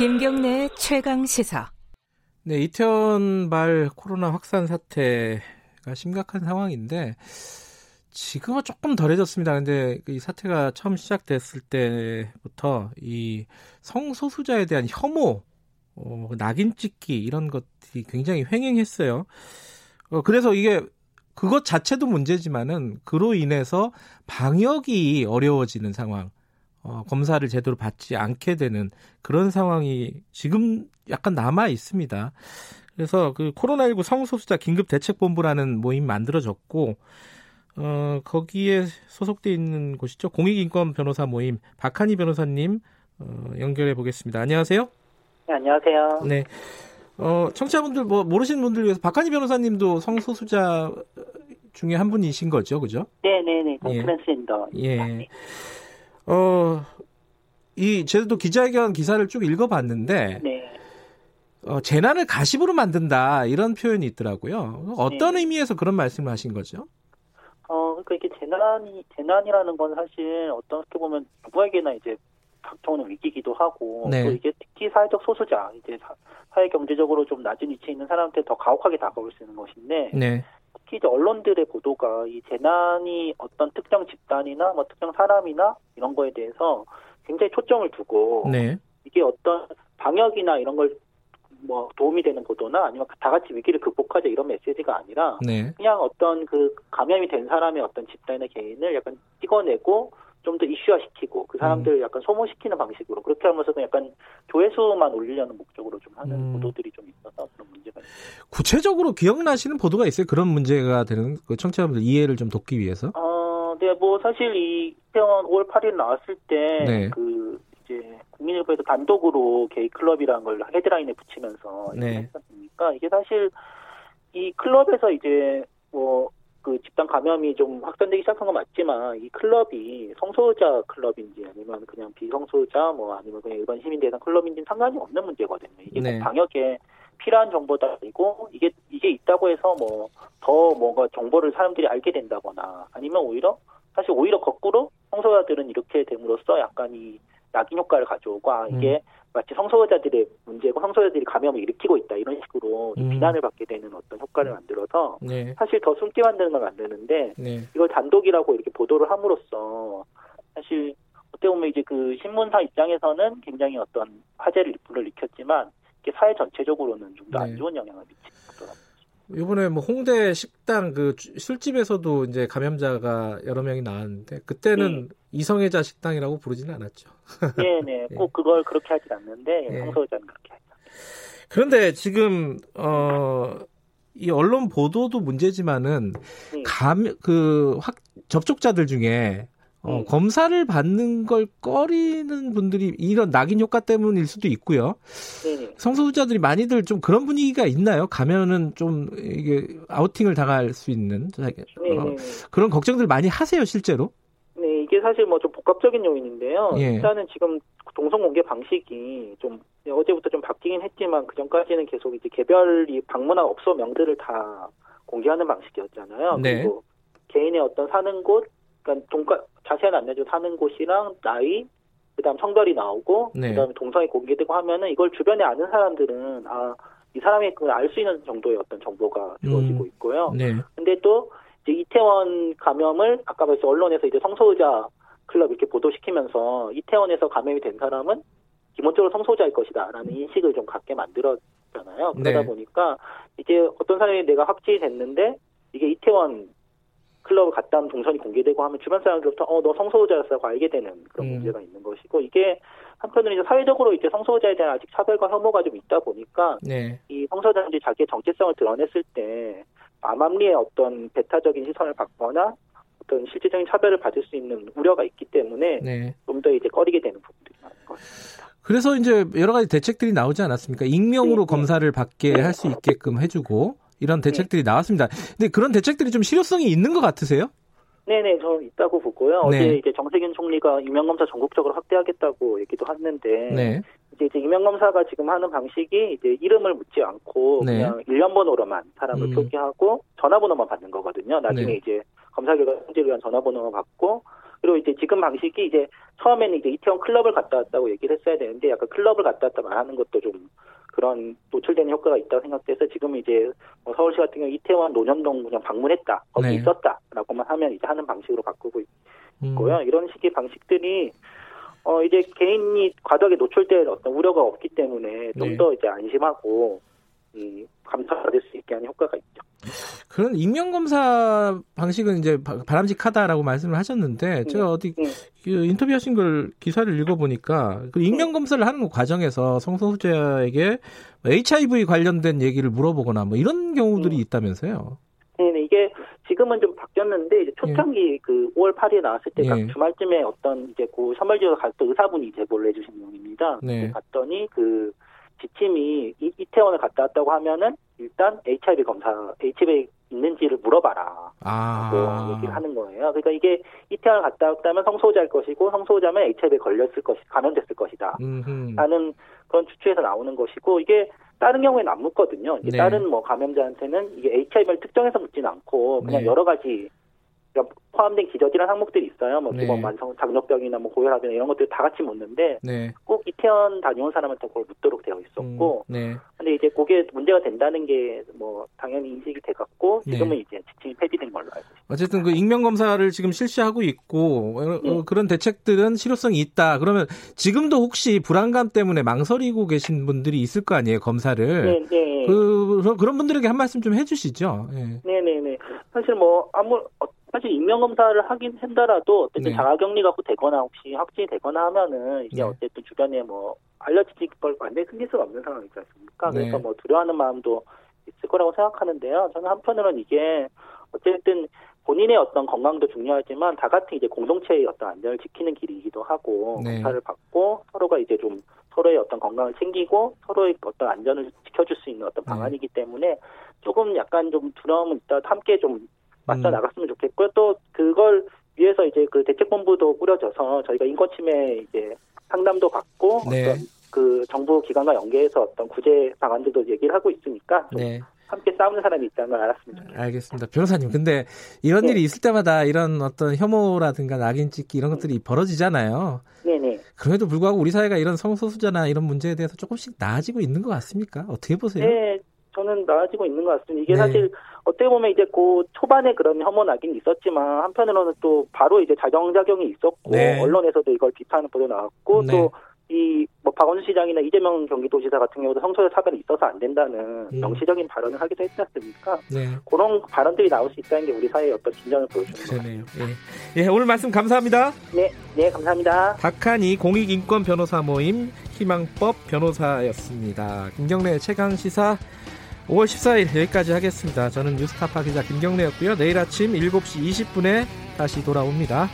김경래 최강 시사. 네, 이태원 발 코로나 확산 사태가 심각한 상황인데 지금은 조금 덜해졌습니다. 근데 이 사태가 처음 시작됐을 때부터 이 성소수자에 대한 혐오, 어, 낙인 찍기 이런 것들이 굉장히 횡행했어요. 어, 그래서 이게 그것 자체도 문제지만은 그로 인해서 방역이 어려워지는 상황. 어, 검사를 제대로 받지 않게 되는 그런 상황이 지금 약간 남아 있습니다. 그래서 그 코로나19 성소수자 긴급 대책본부라는 모임 만들어졌고, 어, 거기에 소속돼 있는 곳이죠. 공익인권 변호사 모임 박한희 변호사님 어, 연결해 보겠습니다. 안녕하세요. 네, 안녕하세요. 네. 어, 청취자분들 뭐 모르시는 분들 위해서 박한희 변호사님도 성소수자 중에 한 분이신 거죠, 그죠? 네, 네, 네. 트랜스젠더. 예. 어, 이 제도 기자회견 기사를 쭉 읽어봤는데, 네. 어, 재난을 가십으로 만든다 이런 표현이 있더라고요. 어떤 네. 의미에서 그런 말씀을 하신 거죠? 어, 그러니까 이게 재난이 재난이라는 건 사실 어떻게 보면 누구에게나 이제 닥쳐오는 위기기도 하고 네. 또 이게 특히 사회적 소수자 이제 사, 사회 경제적으로 좀 낮은 위치에 있는 사람한테 더 가혹하게 다가올 수 있는 것인데 네, 특히 이제 언론들의 보도가 이 재난이 어떤 특정 집단이나 뭐 특정 사람이나 이런 거에 대해서 굉장히 초점을 두고 네, 이게 어떤 방역이나 이런 걸 뭐 도움이 되는 보도나 아니면 다 같이 위기를 극복하자 이런 메시지가 아니라 네, 그냥 어떤 그 감염이 된 사람의 어떤 집단이나 개인을 약간 찍어내고 좀 더 이슈화시키고 그 사람들을 음. 약간 소모시키는 방식으로 그렇게 하면서 그냥 약간 조회수만 올리려는 목적으로 좀 하는 음. 보도들이 좀 있어서 그런 문제가 있어요. 구체적으로 기억나시는 보도가 있어요? 그런 문제가 되는 그 청취자분들 이해를 좀 돕기 위해서? 어, 네, 뭐 사실 이 이태원 5월 8일 나왔을 때 네. 그 이제 국민일보에서 단독으로 게이 클럽이라는 걸 헤드라인에 붙이면서 네. 했었으니까 이게 사실 이 클럽에서 이제 뭐 그 집단 감염이 좀 확산되기 시작한 건 맞지만 이 클럽이 성소수자 클럽인지 아니면 그냥 비성소수자 뭐 아니면 그냥 일반 시민 대상 클럽인지 는 상관이 없는 문제거든요. 이게 네. 뭐 방역에 필요한 정보도 아니고 이게 이게 있다고 해서 뭐 더 뭔가 정보를 사람들이 알게 된다거나 아니면 오히려 사실 오히려 거꾸로 성소수자들은 이렇게 됨으로써 약간 이 낙인 효과를 가져오고 아 이게 마치 성소수자들의 문제고 성소수자들이 감염을 일으키고 있다 이런 식으로 좀 음. 비난을 받게 되는 어떤 효과를 만들어서 네, 사실 더 숨게 만드는 걸 만드는데 네, 이걸 단독이라고 이렇게 보도를 함으로써 사실 어떻게 보면 이제 그 신문사 입장에서는 굉장히 어떤 화제를 불러일으켰지만 이게 사회 전체적으로는 좀 더안 네. 좋은 영향을 미치더라고 요. 이번에 뭐 홍대 식당 그 주- 술집에서도 이제 감염자가 여러 명이 나왔는데 그때는 이성애자 식당이라고 부르지는 않았죠. 네네 예. 꼭 그걸 그렇게 하진 않는데 예. 성소수자는 그렇게 하죠. 그런데 지금 어, 이 언론 보도도 문제지만은 네. 감그 확 접촉자들 중에 어, 음. 검사를 받는 걸 꺼리는 분들이 이런 낙인 효과 때문일 수도 있고요. 네네. 성소수자들이 많이들 좀 그런 분위기가 있나요? 가면은 좀 이게 아우팅을 당할 수 있는 어. 그런 걱정들 많이 하세요, 실제로? 네, 이게 사실 뭐 좀 복합적인 요인인데요. 예. 일단은 지금 동성 공개 방식이 좀 어제부터 좀 바뀌긴 했지만 그 전까지는 계속 이제 개별 이 방문한 업소 명들을 다 공개하는 방식이었잖아요. 네. 그리고 개인의 어떤 사는 곳, 그러니까 동가 자세한 안내죠. 사는 곳이랑 나이, 그다음 성별이 나오고 네. 그다음에 동성이 공개되고 하면은 이걸 주변에 아는 사람들은 아 이 사람의 그걸 알 수 있는 정도의 어떤 정보가 주어지고 음. 있고요. 네. 근데 또 이제 이태원 감염을 아까 말씀 언론에서 이제 성소수자 클럽 이렇게 보도시키면서 이태원에서 감염이 된 사람은 기본적으로 성소수자일 것이다라는 인식을 좀 갖게 만들었잖아요. 그러다 네. 보니까 이게 어떤 사람이 내가 확진이 됐는데 이게 이태원 클럽을 갔다 하면 동선이 공개되고 하면 주변 사람들부터 어 너 성소수자였다고 알게 되는 그런 음. 문제가 있는 것이고 이게 한편으로 이제 사회적으로 이제 성소수자에 대한 아직 차별과 혐오가 좀 있다 보니까 네. 이 성소자들이 자기의 정체성을 드러냈을 때 암암리의 어떤 배타적인 시선을 받거나 어떤 실질적인 차별을 받을 수 있는 우려가 있기 때문에 네. 좀더 이제 꺼리게 되는 부분들이 많은 것 같습니다. 그래서 이제 여러 가지 대책들이 나오지 않았습니까? 익명으로 네, 네. 검사를 받게 할 수 있게끔 해주고 이런 네. 대책들이 나왔습니다. 근데 그런 대책들이 좀 실효성이 있는 것 같으세요? 네네, 저는 있다고 보고요. 네. 어제 이제 정세균 총리가 임명검사 전국적으로 확대하겠다고 얘기도 했는데 네. 이제, 이제 임명검사가 지금 하는 방식이 이제 이름을 묻지 않고 네. 그냥 일련번호로만 사람을 음. 표기하고 전화번호만 받는 거거든요. 나중에 네. 이제 검사 결과 성질을 위한 전화번호만 받고 그리고 이제 지금 방식이 이제 처음에는 이제 이태원 클럽을 갔다 왔다고 얘기를 했어야 되는데 약간 클럽을 갔다 왔다 말하는 것도 좀 그런 노출되는 효과가 있다고 생각돼서 지금 이제 뭐 서울시 같은 경우 이태원 논현동 그냥 방문했다 거기 네. 있었다라고만 하면 이제 하는 방식으로 바꾸고 음. 있고요. 이런 식의 방식들이 어 이제 개인이 과도하게 노출될 어떤 우려가 없기 때문에 좀 네. 더 이제 안심하고 이 감사받을 수 있게 하는 효과가 있죠. 그런 익명 검사 방식은 이제 바- 바람직하다라고 말씀을 하셨는데 제가 어디 네. 그 인터뷰하신 걸 기사를 읽어보니까 그 익명 검사를 하는 과정에서 성소수자에게 HIV 관련된 얘기를 물어보거나 뭐 이런 경우들이 음. 있다면서요? 네, 네, 이게 지금은 좀 바뀌었는데 이제 초창기 그 5월 8일에 나왔을 때 예. 각 주말쯤에 어떤 이제 그 선발지에서 갔던 의사분이 제보를 해주신 내용입니다. 네. 갔더니 그 지침이 이, 이태원을 갔다 왔다고 하면은 일단 HIV 검사, HIV 있는지를 물어봐라. 아, 고 얘기를 하는 거예요. 그러니까 이게 이태원을 갔다 왔다면 성소자일 것이고 성소자면 HIV에 걸렸을 것이 감염됐을 것이다. 음흠. 라는 그런 추측에서 나오는 것이고 이게 다른 경우에는 안 묻거든요. 네. 다른 뭐 감염자한테는 이게 HIV를 특정해서 묻지는 않고 그냥 네. 여러 가지 포함된 기저질환 항목들이 있어요. 뭐 네. 기본 만성 장력병이나 뭐 고혈압이나 이런 것들 다 같이 묻는데 네. 꼭 이태원 다녀온 사람한테 그걸 묻도록 되어 있었고 음, 네. 근데 이제 그게 문제가 된다는 게 뭐 당연히 인식이 돼갖고 네. 지금은 이제 지침이 폐지된 걸로 알고 있습니다. 어쨌든 그 익명 검사를 지금 실시하고 있고 어, 어, 네. 그런 대책들은 실효성이 있다. 그러면 지금도 혹시 불안감 때문에 망설이고 계신 분들이 있을 거 아니에요 검사를. 네, 네. 그 그런 분들에게 한 말씀 좀 해주시죠. 예. 네네 네. 사실 뭐 아무 어, 사실 인명 검사를 하긴 한다라도 어쨌든 네. 자가격리 갖고 되거나 혹시 확진이 되거나 하면은 이게 네. 어쨌든 주변에 뭐 알려질 걸 완전히 숨길 수가 없는 상황이지 않습니까? 네. 그래서 뭐 두려워하는 마음도 있을 거라고 생각하는데요. 저는 한편으로는 이게 어쨌든 본인의 어떤 건강도 중요하지만 다 같은 이제 공동체의 어떤 안전을 지키는 길이기도 하고 네. 검사를 받고 서로가 이제 좀 서로의 어떤 건강을 챙기고 서로의 어떤 안전을 지켜줄 수 있는 어떤 네. 방안이기 때문에 조금 약간 좀 두려움은 있다 함께 좀 맞서 음. 나갔으면 좋겠고요. 또 그걸 위해서 이제 그 대책본부도 꾸려져서 저희가 인권침해 이제 상담도 받고 네. 어떤 그 정부 기관과 연계해서 어떤 구제 방안들도 얘기를 하고 있으니까 좀 네. 함께 싸우는 사람이 있다는 걸 알았으면 좋겠습니다. 알겠습니다. 변호사님, 근데 이런 네. 일이 있을 때마다 이런 어떤 혐오라든가 낙인 찍기 이런 것들이 벌어지잖아요. 네네. 그럼에도 불구하고 우리 사회가 이런 성소수자나 이런 문제에 대해서 조금씩 나아지고 있는 것 같습니까? 어떻게 보세요? 네, 저는 나아지고 있는 것 같습니다. 이게 네. 사실 어떻게 보면 이제 그 초반에 그런 혐오 낙인이 있었지만 한편으로는 또 바로 이제 자정작용이 있었고 네. 언론에서도 이걸 비판하는 보도 나왔고 네. 또 이뭐 박원순 시장이나 이재명 경기도지사 같은 경우도 성소자 사건이 있어서 안 된다는 음. 명시적인 발언을 하기도 했지 않습니까? 네. 그런 발언들이 나올 수 있다는 게 우리 사회의 어떤 진전을 보여주는. 그러네요. 예. 예, 오늘 말씀 감사합니다. 네, 네, 감사합니다. 박한희 공익인권 변호사 모임 희망법 변호사였습니다. 김경래 최강 시사 5월 14일 여기까지 하겠습니다. 저는 뉴스타파 기자 김경래였고요. 내일 아침 7시 20분에 다시 돌아옵니다.